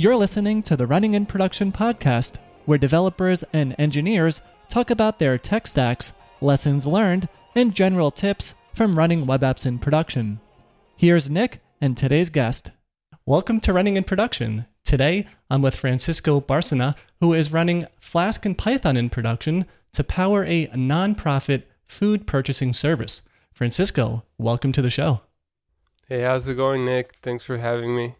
You're listening to the Running in Production podcast, where developers and engineers talk about their tech stacks, lessons learned, and general tips from running web apps in production. Here's Nick and today's guest. Welcome to Running in Production. Today, I'm with Francisco Barcena, who is running Flask and Python in production to power a nonprofit food purchasing service. Francisco, welcome to the show. Hey, how's it going, Nick? Thanks for having me.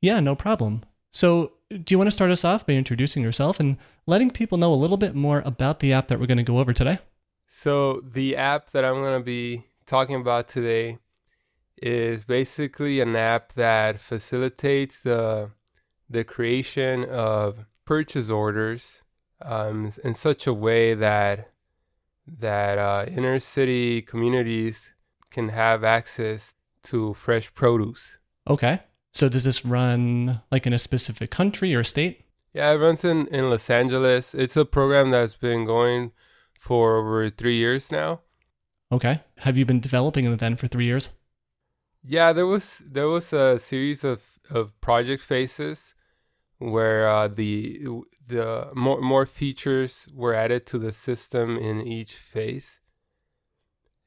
Yeah, no problem. So, do you want to start us off by introducing yourself and letting people know a little bit more about the app that we're going to go over today? So, the app that I'm going to be talking about today is basically an app that facilitates the the creation of purchase orders um, in such a way that that uh, inner city communities can have access to fresh produce. Okay. So does this run like in a specific country or state? Yeah, it runs in, in Los Angeles. It's a program that's been going for over three years now. Okay. Have you been developing it then for three years? Yeah, there was there was a series of, of project phases where uh, the the more more features were added to the system in each phase.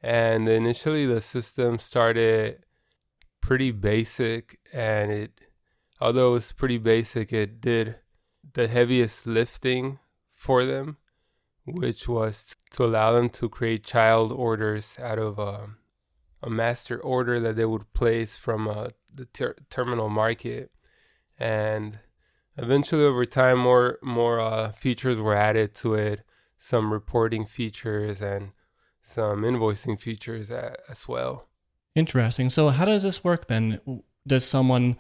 And initially, the system started pretty basic, and it although it was pretty basic, it did the heaviest lifting for them, which was to allow them to create child orders out of a, a master order that they would place from uh, the ter- terminal market, and eventually over time more more uh, features were added to it some reporting features and some invoicing features as well interesting. So how does this work then? Does someone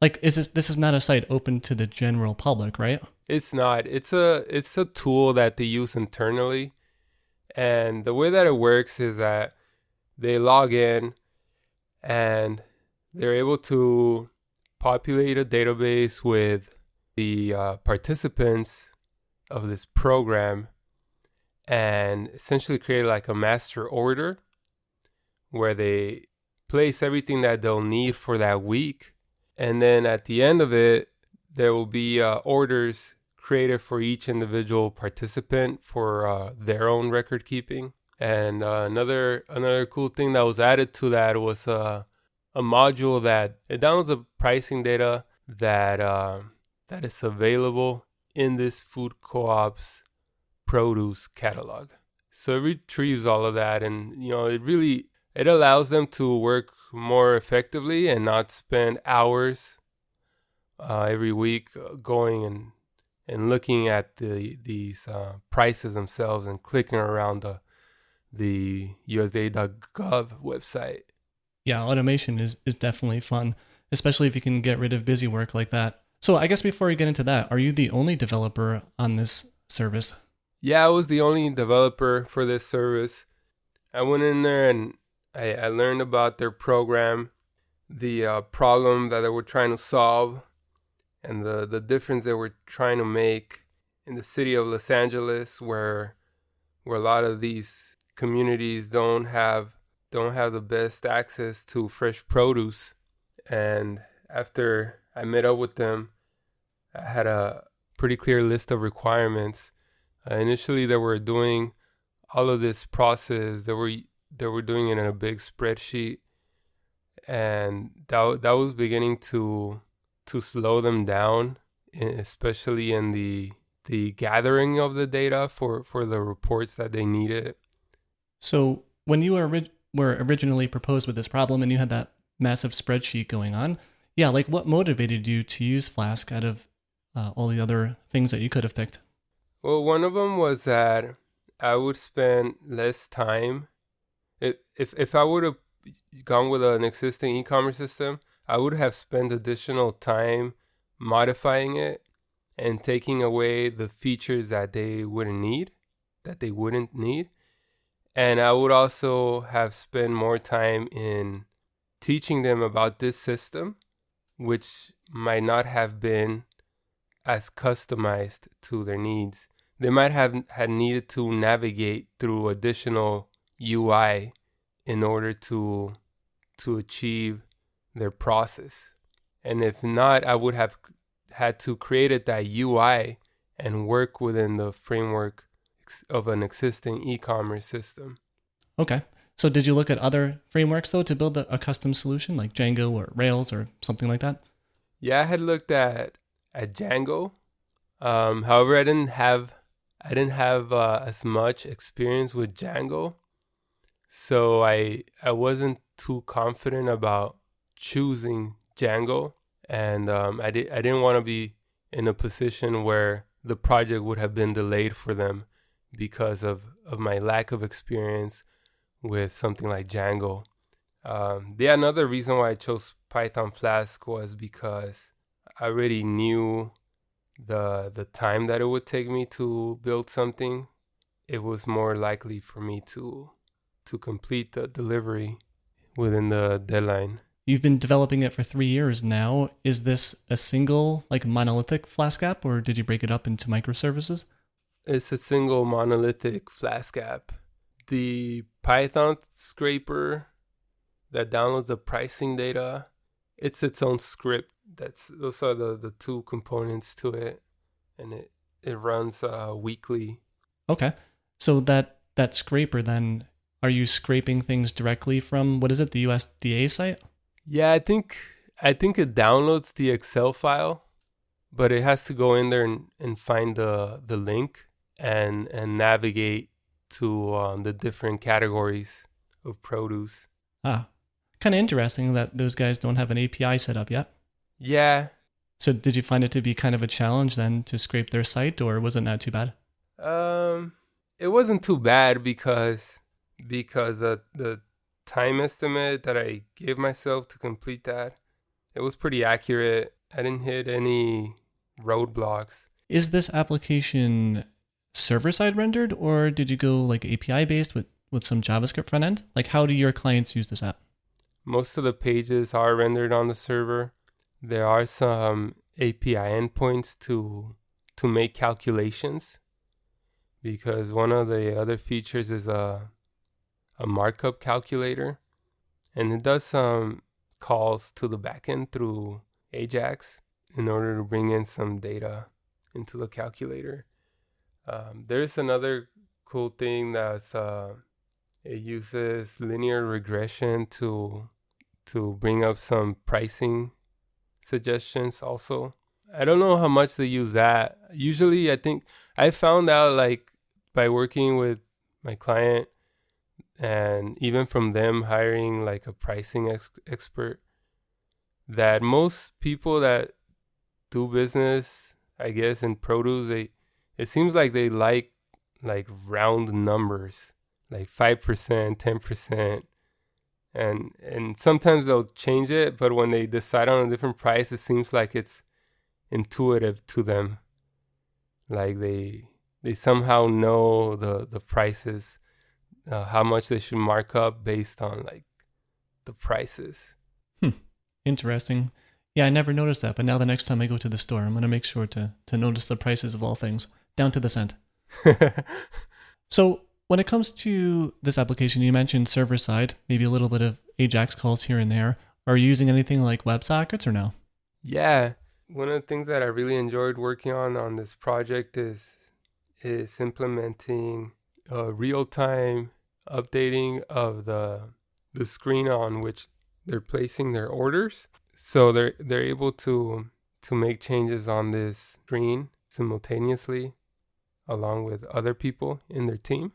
like is this this is not a site open to the general public right? It's not. It's a it's a tool that they use internally. And the way that it works is that they log in and they're able to populate a database with the uh, participants of this program and essentially create like a master order where they place everything that they'll need for that week. And then at the end of it, there will be uh, orders created for each individual participant for uh, their own record keeping. And uh, another another cool thing that was added to that was uh, a module that it downloads the pricing data that um, that is available in this food co-op's produce catalog. So it retrieves all of that and you know it really it allows them to work more effectively and not spend hours uh, every week uh, going and and looking at the these uh, prices themselves and clicking around the the USDA.gov website. Yeah, automation is is definitely fun, especially if you can get rid of busy work like that. So I guess before we get into that, are you the only developer on this service? Yeah, I was the only developer for this service. I went in there and I, I learned about their program, the uh, problem that they were trying to solve, and the, the difference they were trying to make in the city of Los Angeles, where where a lot of these communities don't have don't have the best access to fresh produce. And after I met up with them. I had a pretty clear list of requirements. Uh, initially, they were doing all of this process. They were they were doing it in a big spreadsheet, and that that was beginning to to slow them down, especially in the the gathering of the data for for the reports that they needed. So when you were ori- were originally proposed with this problem, and you had that massive spreadsheet going on, yeah, like what motivated you to use Flask out of uh, all the other things that you could have picked? Well, one of them was that I would spend less time. If if, if I would have gone with an existing e-commerce system, I would have spent additional time modifying it and taking away the features that they wouldn't need, that they wouldn't need. And I would also have spent more time in teaching them about this system which might not have been as customized to their needs. They might have had needed to navigate through additional UI in order to to achieve their process. And if not, I would have had to create that UI and work within the framework of an existing e-commerce system. Okay. So did you look at other frameworks though to build a, a custom solution like Django or Rails or something like that? Yeah, I had looked at at Django. Um, however, I didn't have I didn't have uh, as much experience with Django, so I I wasn't too confident about choosing Django, and um, I did I didn't want to be in a position where the project would have been delayed for them because of of my lack of experience with something like Django. Um, another reason why I chose Python Flask was because I already knew the the time that it would take me to build something. It was more likely for me to to complete the delivery within the deadline. You've been developing it for three years now. Is this a single, like monolithic Flask app, or did you break it up into microservices? It's a single monolithic Flask app. The Python scraper that downloads the pricing data, it's its own script. That's those are the, the two components to it, and it it runs uh, weekly. Okay, so that that scraper then, are you scraping things directly from what is it, the USDA site? Yeah, I think I think it downloads the Excel file, but it has to go in there and, and find the the link and and navigate to um, the different categories of produce. Ah, kind of interesting that those guys don't have an API set up yet. Yeah. So did you find it to be kind of a challenge then to scrape their site, or was it not too bad? Um, it wasn't too bad because because the the time estimate that I gave myself to complete that, it was pretty accurate. I didn't hit any roadblocks. Is this application server side rendered or did you go like API based with, with some JavaScript front end? Like how do your clients use this app? Most of the pages are rendered on the server. There are some API endpoints to to make calculations because one of the other features is a a markup calculator, and it does some calls to the backend through Ajax in order to bring in some data into the calculator. Um, there's another cool thing that's uh, it uses linear regression to to bring up some pricing suggestions also. I don't know how much they use that. Usually I think I found out like by working with my client and even from them hiring like a pricing ex- expert that most people that do business i guess in produce they it seems like they like like round numbers like 5% 10% and and sometimes they'll change it but when they decide on a different price it seems like it's intuitive to them. Like they they somehow know the the prices uh, how much they should mark up based on like the prices. Hmm. Interesting. Yeah, I never noticed that, but now the next time I go to the store, I'm gonna make sure to to notice the prices of all things, down to the cent. so when it comes to this application, you mentioned server side, maybe a little bit of Ajax calls here and there. Are you using anything like WebSockets or no? Yeah, one of the things that I really enjoyed working on on this project is is implementing uh, real time updating of the the screen on which they're placing their orders. So they're they're able to to make changes on this screen simultaneously along with other people in their team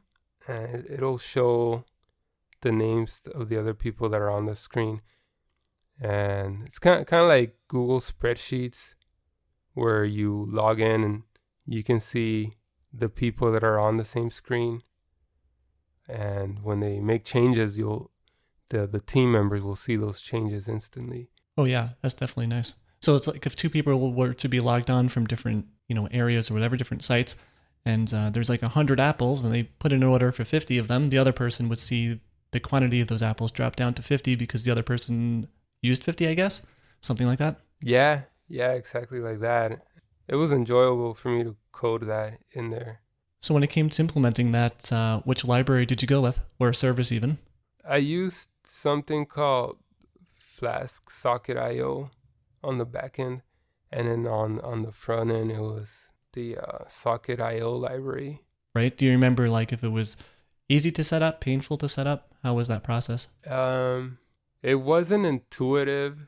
and it'll show the names of the other people that are on the screen and it's kind of, kind of like Google spreadsheets where you log in and you can see the people that are on the same screen. And when they make changes you'll the the team members will see those changes instantly. Oh yeah that's definitely nice. So it's like if two people were to be logged on from different you know areas or whatever different sites and uh, there's like a 100 apples and they put in an order for 50 of them the other person would see the quantity of those apples drop down to 50 because the other person used 50 i guess? Something like that? Yeah yeah exactly like that. It was enjoyable for me to code that in there. So when it came to implementing that, uh, which library did you go with, or service even? I used something called Flask Socket IO on the backend, and then on on the front end it was the uh, Socket IO library. Right? Do you remember like if it was easy to set up, painful to set up? How was that process? Um, it wasn't intuitive.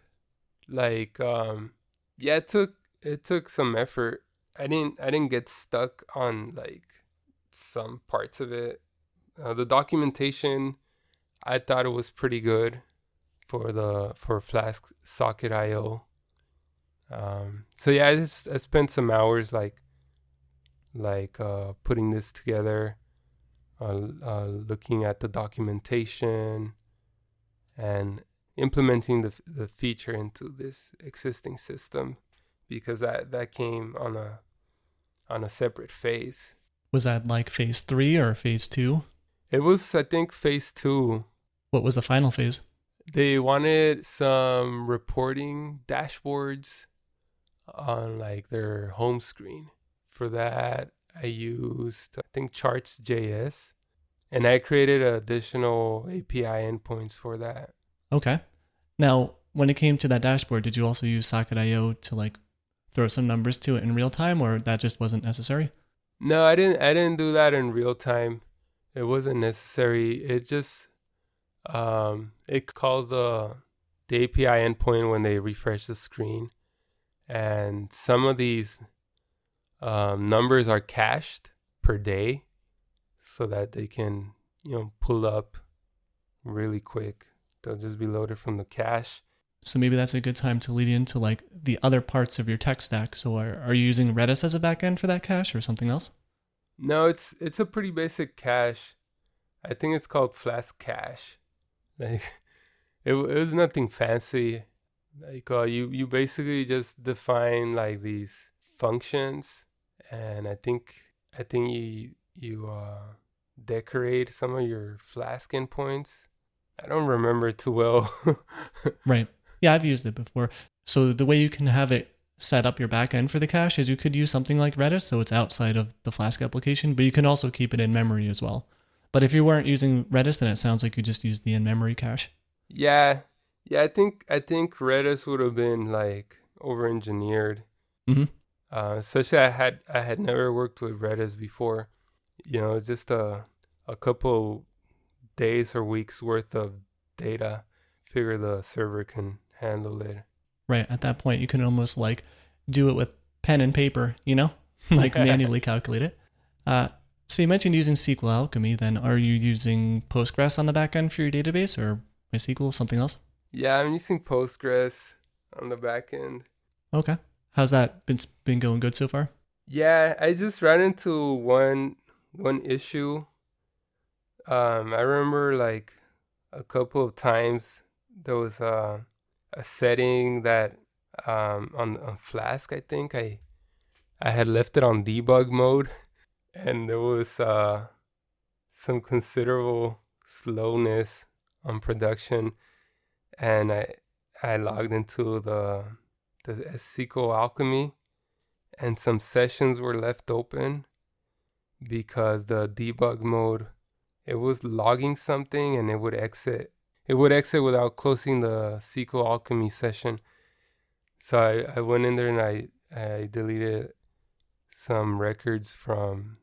Like, um, yeah, it took it took some effort. I didn't I didn't get stuck on like some parts of it. Uh, the documentation, I thought it was pretty good for the for Flask Socket IO. Um, so yeah, I just I spent some hours like like uh, putting this together, uh, uh, looking at the documentation, and implementing the the feature into this existing system because that that came on a on a separate phase. Was that like phase three or phase two? It was, I think, phase two. What was the final phase? They wanted some reporting dashboards on like their home screen. For that, I used, I think, Charts.js, and I created additional API endpoints for that. Okay. Now, when it came to that dashboard, did you also use Socket.io to like throw some numbers to it in real time, or that just wasn't necessary? No, I didn't. I didn't do that in real time. It wasn't necessary. It just um, it calls the the API endpoint when they refresh the screen, and some of these um, numbers are cached per day, so that they can you know pull up really quick. They'll just be loaded from the cache. So maybe that's a good time to lead into like the other parts of your tech stack. So are, are you using Redis as a backend for that cache or something else? No, it's it's a pretty basic cache. I think it's called Flask Cache. Like it, it was nothing fancy. Like uh, you you basically just define like these functions, and I think I think you you uh, decorate some of your Flask endpoints. I don't remember too well. right. Yeah, I've used it before. So the way you can have it set up your backend for the cache is you could use something like Redis, so it's outside of the Flask application, but you can also keep it in memory as well. But if you weren't using Redis, then it sounds like you just used the in-memory cache. Yeah, yeah. I think I think Redis would have been like over-engineered. Mm-hmm. Uh, especially I had I had never worked with Redis before. You know, just a a couple days or weeks worth of data. Figure the server can handle it. Right. At that point, you can almost like do it with pen and paper, you know, like manually calculate it. Uh, so you mentioned using SQL Alchemy. Then are you using Postgres on the back end for your database or MySQL, something else? Yeah, I'm using Postgres on the back end. Okay. How's that been been going good so far? Yeah, I just ran into one one issue. Um, I remember like a couple of times there was a a setting that um, on on Flask. I think I I had left it on debug mode, and there was uh, some considerable slowness on production, and I I logged into the the SQL Alchemy, and some sessions were left open because the debug mode it was logging something and it would exit it would exit without closing the SQL Alchemy session. So I, I went in there and I, I deleted some records from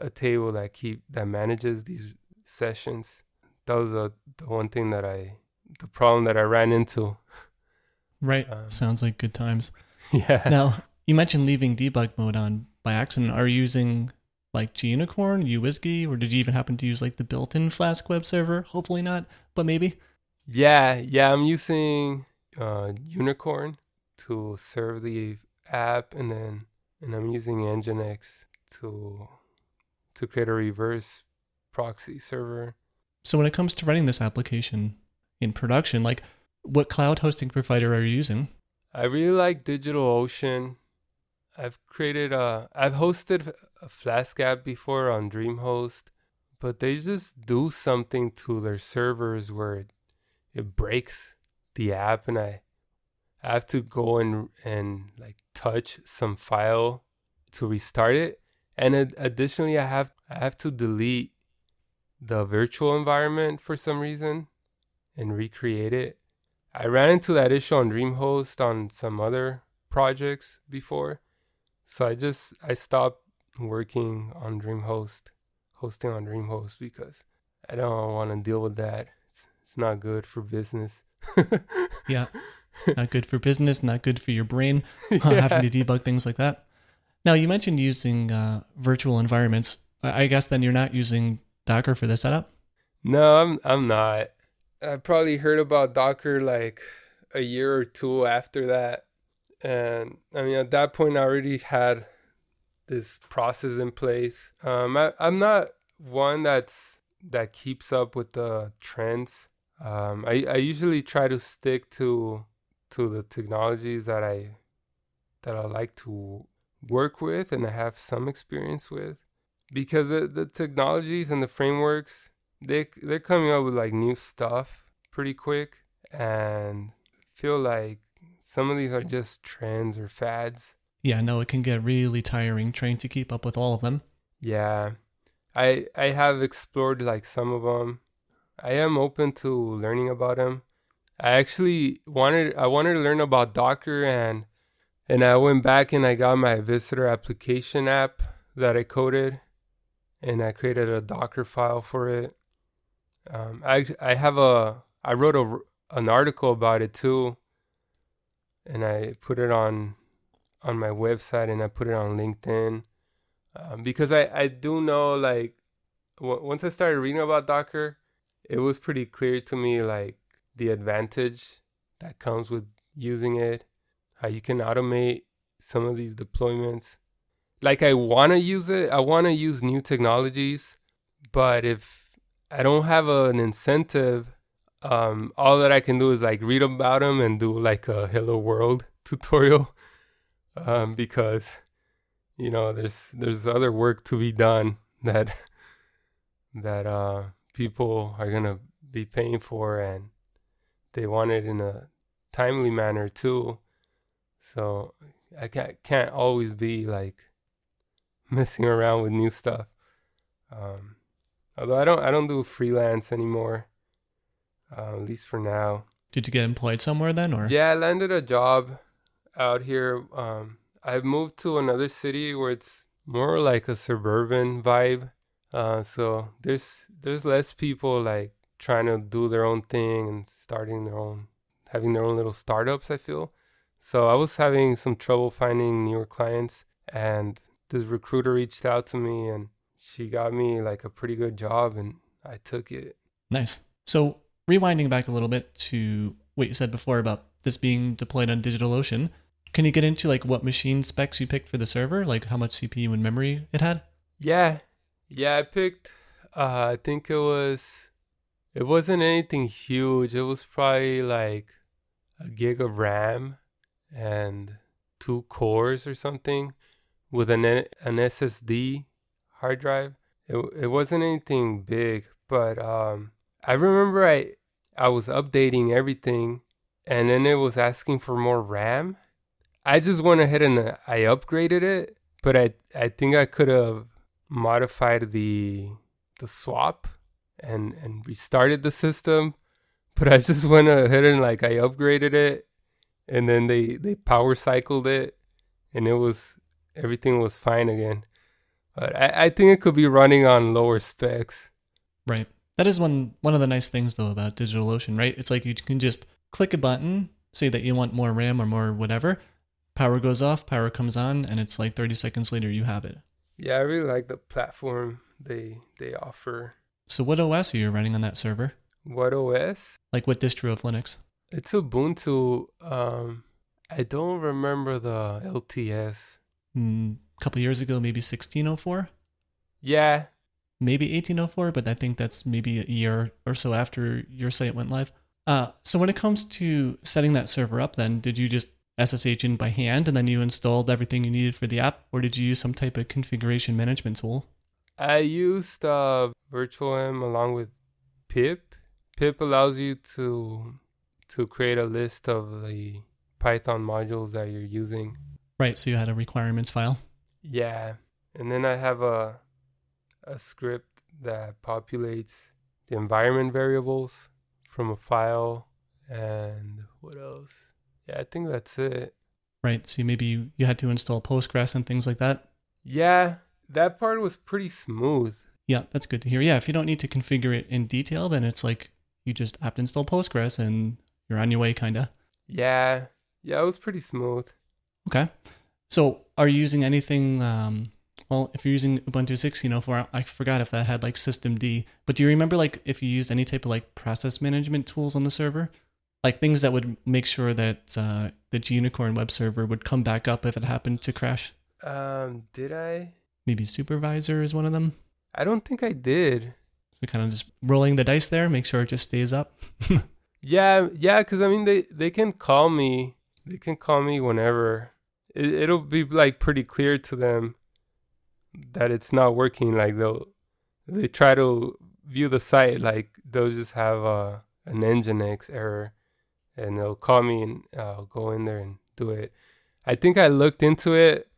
a table that keep that manages these sessions. That was a, the one thing that I the problem that I ran into. Right. Um, Sounds like good times. Yeah. Now you mentioned leaving debug mode on by accident. Are you using like Gunicorn, UWSGI, or did you even happen to use like the built-in Flask web server? Hopefully not, but maybe. Yeah, yeah, I'm using uh, Unicorn to serve the app, and then and I'm using Nginx to to create a reverse proxy server. So when it comes to running this application in production, like what cloud hosting provider are you using? I really like DigitalOcean. I've created a I've hosted a Flask app before on DreamHost, but they just do something to their servers where it, it breaks the app and I I have to go and and like touch some file to restart it. And ad- additionally I have I have to delete the virtual environment for some reason and recreate it. I ran into that issue on DreamHost on some other projects before. So I just I stopped working on DreamHost, hosting on DreamHost because I don't want to deal with that. It's it's not good for business. yeah, not good for business, not good for your brain, uh, yeah. having to debug things like that. Now you mentioned using uh, virtual environments. I guess then you're not using Docker for the setup. No, I'm I'm not. I probably heard about Docker like a year or two after that. And I mean, at that point, I already had this process in place. Um, I, I'm not one that's that keeps up with the trends. Um, I, I usually try to stick to to the technologies that I that I like to work with and I have some experience with because the, the technologies and the frameworks they they're coming up with like new stuff pretty quick and feel like some of these are just trends or fads. Yeah, no, it can get really tiring trying to keep up with all of them. Yeah. I I have explored like some of them. I am open to learning about them. I actually wanted I wanted to learn about Docker and and I went back and I got my visitor application app that I coded and I created a Docker file for it. Um, I I have a I wrote a an article about it too, and I put it on on my website and I put it on LinkedIn um, because I I do know like w- once I started reading about Docker, it was pretty clear to me like the advantage that comes with using it, how you can automate some of these deployments. Like I want to use it, I want to use new technologies, but if I don't have an incentive um, all that I can do is like read about them and do like a Hello World tutorial um, because you know there's there's other work to be done that that uh, people are gonna be paying for and they want it in a timely manner too. So I can't can't always be like messing around with new stuff. Um, although I don't I don't do freelance anymore uh, at least for now. Did you get employed somewhere then, or? Yeah, I landed a job out here. Um, I moved to another city where it's more like a suburban vibe. Uh, so there's there's less people like trying to do their own thing and starting their own, having their own little startups. I feel. So I was having some trouble finding newer clients, and this recruiter reached out to me, and she got me like a pretty good job, and I took it. Nice. So rewinding back a little bit to what you said before about this being deployed on DigitalOcean, can you get into like what machine specs you picked for the server, like how much CPU and memory it had? Yeah, yeah, I picked. Uh, I think it was. It wasn't anything huge. It was probably like a gig of RAM and two cores or something with an an SSD hard drive. It it wasn't anything big, but um, I remember I I was updating everything and then it was asking for more RAM. I just went ahead and uh, I upgraded it, but I I think I could have modified the the swap and and restarted the system, but I just went ahead and like I upgraded it and then they they power cycled it and it was everything was fine again. But I, I think it could be running on lower specs. Right. That is one one of the nice things though about DigitalOcean, right? It's like you can just click a button, say that you want more RAM or more whatever, power goes off, power comes on, and it's like 30 seconds later you have it. Yeah, I really like the platform they they offer. So what OS are you running on that server? What OS? Like what distro of Linux? It's Ubuntu. Um, I don't remember the LTS. Mm, a couple years ago, maybe 1604. Yeah, maybe 1804, but I think that's maybe a year or so after your site went live. Uh, so when it comes to setting that server up, then did you just SSH in by hand and then you installed everything you needed for the app, or did you use some type of configuration management tool? I used uh, virtualenv along with pip. Pip allows you to to create a list of the Python modules that you're using. Right. So you had a requirements file. Yeah, and then I have a a script that populates the environment variables from a file and what else? Yeah, I think that's it. right? So maybe you, you had to install Postgres and things like that. Yeah, that part was pretty smooth. Yeah, that's good to hear. Yeah, if you don't need to configure it in detail, then it's like you just apt install Postgres and you're on your way, kind of. Yeah, yeah, it was pretty smooth. Okay. So are you using anything? Um, well, if you're using Ubuntu 16.04, I forgot if that had like systemd, but do you remember like if you used any type of like process management tools on the server? Like things that would make sure that uh, the Unicorn web server would come back up if it happened to crash? Um, did I? Maybe Supervisor is one of them. I don't think I did. So kind of just rolling the dice there, make sure it just stays up. Yeah, yeah, because I mean, they they can call me. They can call me whenever. It, it'll be like pretty clear to them that it's not working. Like they'll they try to view the site, like they'll just have a an nginx error, and they'll call me and I'll go in there and do it. I think I looked into it,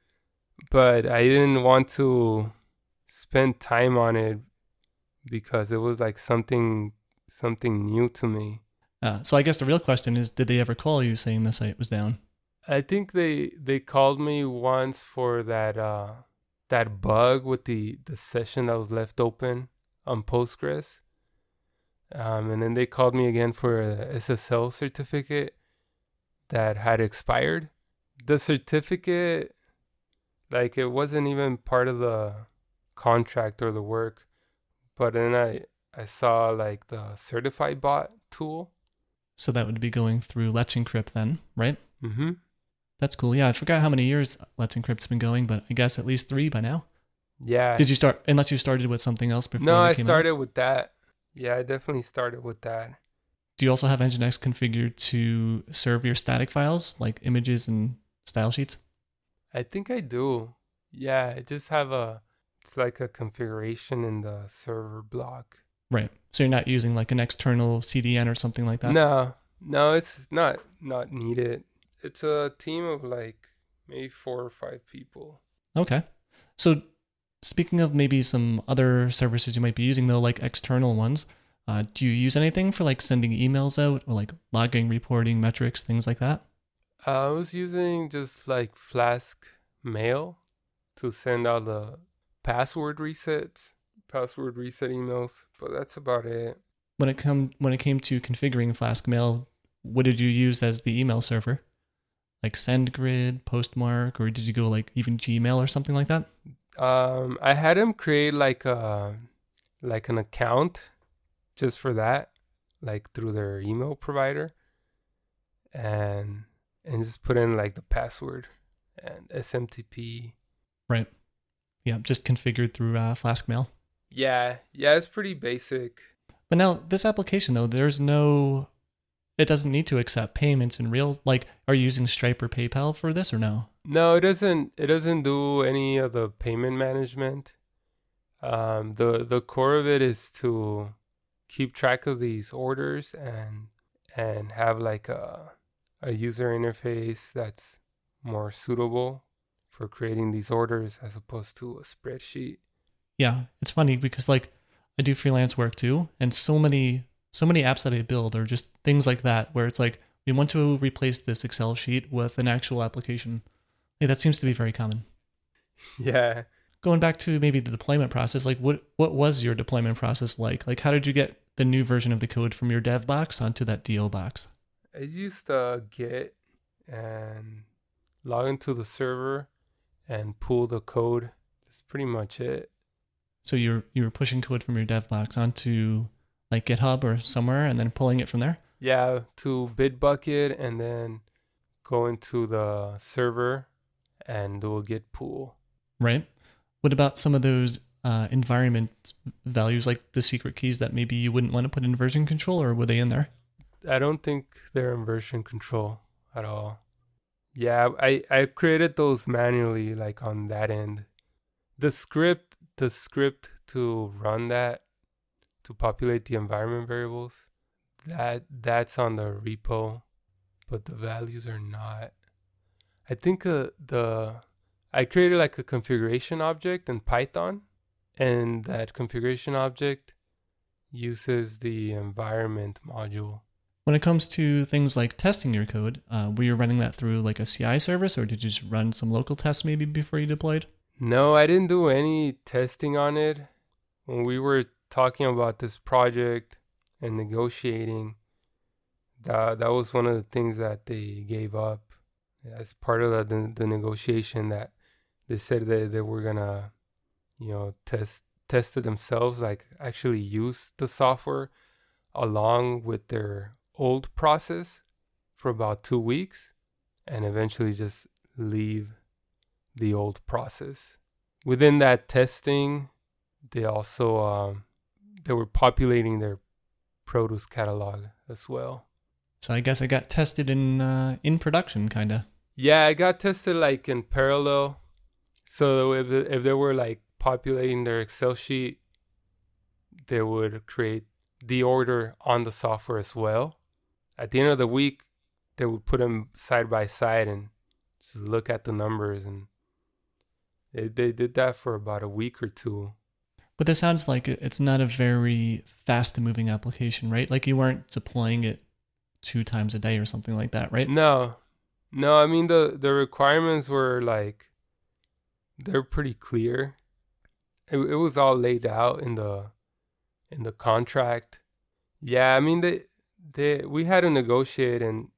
but I didn't want to spend time on it because it was like something something new to me. Uh, so I guess the real question is, did they ever call you saying the site was down? I think they they called me once for that uh that bug with the the session that was left open on Postgres. Um, and then they called me again for a SSL certificate that had expired. The certificate, like it wasn't even part of the contract or the work, but then I I saw like the certified bot tool. So that would be going through Let's Encrypt then, right? Mm-hmm. That's cool. Yeah, I forgot how many years Let's Encrypt's been going, but I guess at least three by now. Yeah. Did you start? Unless you started with something else before. No, I came out? started with that. Yeah, I definitely started with that. Do you also have Nginx configured to serve your static files like images and style sheets? I think I do. Yeah, I just have a it's like a configuration in the server block. Right. So you're not using like an external CDN or something like that. No, no, it's not not needed. It's a team of like maybe four or five people. Okay. So speaking of maybe some other services you might be using though, like external ones, uh, do you use anything for like sending emails out or like logging, reporting, metrics, things like that? Uh, I was using just like Flask Mail to send out the password resets, password reset emails, but that's about it. When it come when it came to configuring Flask Mail, what did you use as the email server? Like SendGrid, Postmark, or did you go like even Gmail or something like that? Um, I had him create like a like an account just for that, like through their email provider, and and just put in like the password and SMTP. Right. Yeah, just configured through uh, Flask Mail. Yeah, yeah, it's pretty basic. But now this application though, there's no it doesn't need to accept payments in real like are you using Stripe or PayPal for this or no? No, it doesn't. It doesn't do any of the payment management. Um, the the core of it is to keep track of these orders and and have like a a user interface that's more suitable for creating these orders as opposed to a spreadsheet. Yeah, it's funny because like I do freelance work too, and so many so many apps that I build are just things like that where it's like we want to replace this Excel sheet with an actual application. Yeah, that seems to be very common. Yeah. Going back to maybe the deployment process, like what what was your deployment process like? Like how did you get the new version of the code from your dev box onto that DO box? I used uh, Git and log into the server and pull the code. That's pretty much it. So you're you were pushing code from your dev box onto like GitHub or somewhere and then pulling it from there? Yeah, to Bitbucket and then go into the server and do a Git pull. Right. What about some of those uh, environment values, like the secret keys that maybe you wouldn't want to put in version control, or were they in there? I don't think they're in version control at all. Yeah, I, I created those manually, like on that end. The script, the script to run that, to populate the environment variables, that that's on the repo, but the values are not. I think uh, the I created like a configuration object in Python, and that configuration object uses the environment module. When it comes to things like testing your code, uh, were you running that through like a CI service or did you just run some local tests maybe before you deployed? No, I didn't do any testing on it. When we were talking about this project and negotiating, that that was one of the things that they gave up as part of the, the, negotiation that they said that they were gonna, you know, test test it themselves, like actually use the software along with their old process for about two weeks and eventually just leave the old process. Within that testing, they also um, they were populating their produce catalog as well. So I guess I got tested in uh, in production, kind of. Yeah, I got tested like in parallel. So if if they were like populating their Excel sheet, they would create the order on the software as well. At the end of the week, they would put them side by side and just look at the numbers and they, they did that for about a week or two. But this sounds like it's not a very fast moving application, right? Like you weren't deploying it two times a day or something like that, right? No. No, I mean the the requirements were like they're pretty clear. It it was all laid out in the in the contract. Yeah, I mean they they we had to negotiate and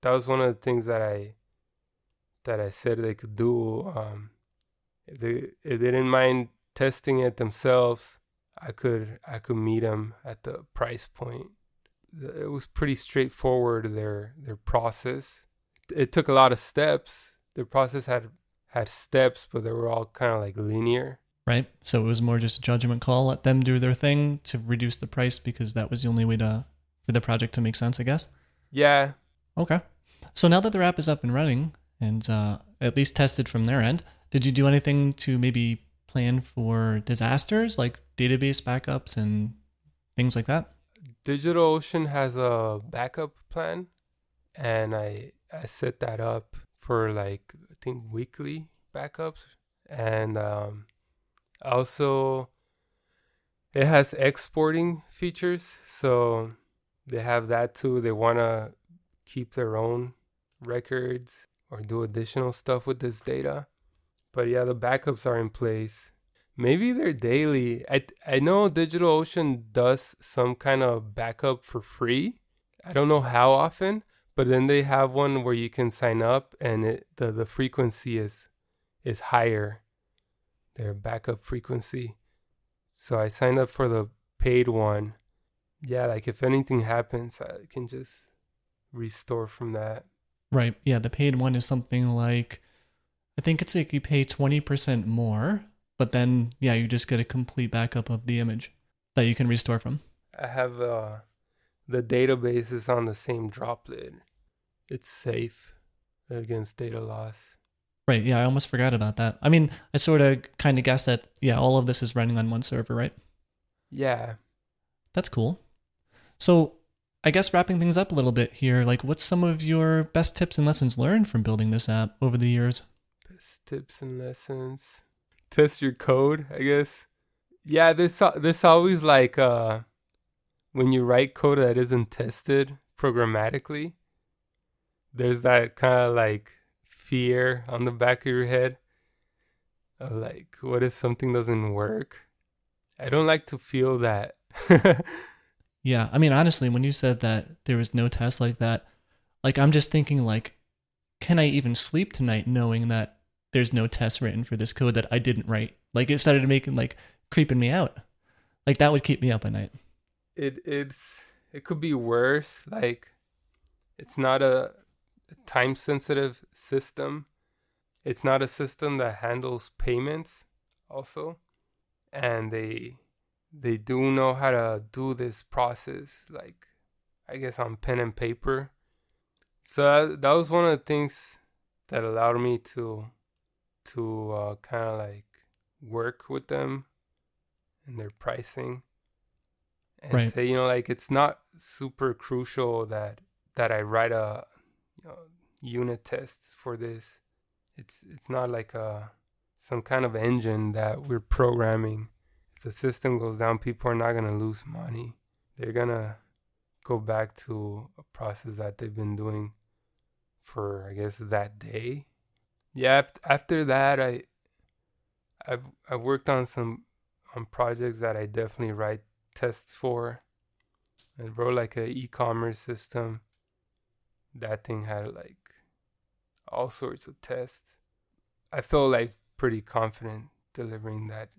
that was one of the things that I that I said they could do. Um, if they if they didn't mind testing it themselves, I could I could meet them at the price point. It was pretty straightforward their their process. It took a lot of steps. Their process had had steps, but they were all kind of like linear. Right. So it was more just a judgment call. Let them do their thing to reduce the price because that was the only way to for the project to make sense, I guess. Yeah. Okay. So now that the app is up and running and uh, at least tested from their end, did you do anything to maybe plan for disasters like database backups and things like that? DigitalOcean has a backup plan, and I I set that up for like I think weekly backups, and um, also it has exporting features, so they have that too. They want to keep their own records or do additional stuff with this data. But yeah, the backups are in place. Maybe they're daily. I I know DigitalOcean does some kind of backup for free. I don't know how often, but then they have one where you can sign up and it, the the frequency is is higher. Their backup frequency. So I signed up for the paid one yeah, like if anything happens, I can just restore from that. Right. Yeah, the paid one is something like I think it's like you pay 20% more, but then yeah, you just get a complete backup of the image that you can restore from. I have uh the database is on the same droplet. It's safe against data loss. Right. Yeah, I almost forgot about that. I mean, I sort of kind of guessed that yeah, all of this is running on one server, right? Yeah. That's cool. So, I guess wrapping things up a little bit here, like what's some of your best tips and lessons learned from building this app over the years? Best tips and lessons. Test your code, I guess. Yeah, there's there's always like uh when you write code that isn't tested programmatically, there's that kind of like fear on the back of your head of like what if something doesn't work? I don't like to feel that. Yeah, I mean honestly, when you said that there was no test like that, like I'm just thinking like can I even sleep tonight knowing that there's no test written for this code that I didn't write? Like it started making like creeping me out. Like that would keep me up at night. It it's it could be worse. Like it's not a time sensitive system. It's not a system that handles payments also. And they they do know how to do this process, like I guess on pen and paper. So that, that was one of the things that allowed me to to uh, kind of like work with them and their pricing and right. say you know like it's not super crucial that that I write a you know, unit test for this. It's it's not like a some kind of engine that we're programming if the system goes down, people are not going to lose money. They're going to go back to a process that they've been doing for I guess that day. Yeah, after that I I've I've worked on some on projects that I definitely write tests for. I wrote like a e-commerce system. That thing had like all sorts of tests. I felt like pretty confident delivering that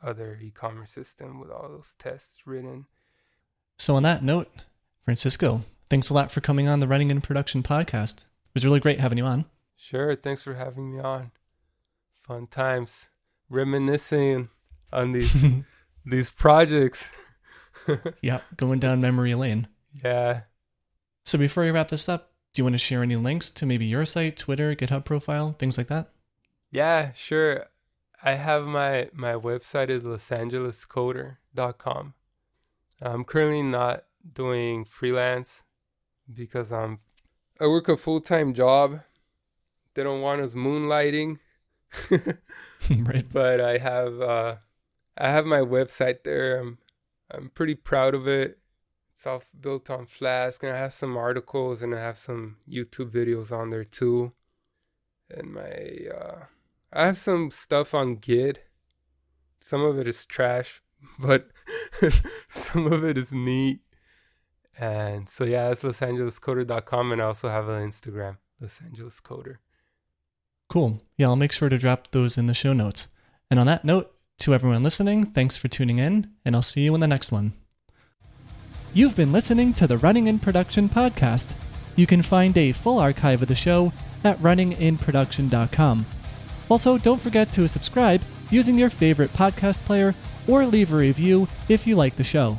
other e-commerce system with all those tests written. So on that note, Francisco, thanks a lot for coming on the Running in Production podcast. It was really great having you on. Sure, thanks for having me on. Fun times reminiscing on these these projects. yeah, going down memory lane. Yeah. So before we wrap this up, do you want to share any links to maybe your site, Twitter, GitHub profile, things like that? Yeah, sure. I have my my website is losangelescoder.com. I'm currently not doing freelance because I'm I work a full-time job. They don't want us moonlighting. right. But I have uh I have my website there. I'm I'm pretty proud of it. It's all built on Flask and I have some articles and I have some YouTube videos on there too. And my uh I have some stuff on Git. Some of it is trash, but some of it is neat. And so yeah, it's losangelescoder.com and I also have an Instagram, Los Angeles Coder. Cool. Yeah, I'll make sure to drop those in the show notes. And on that note, to everyone listening, thanks for tuning in, and I'll see you in the next one. You've been listening to the Running in Production podcast. You can find a full archive of the show at runninginproduction.com. Also, don't forget to subscribe using your favorite podcast player or leave a review if you like the show.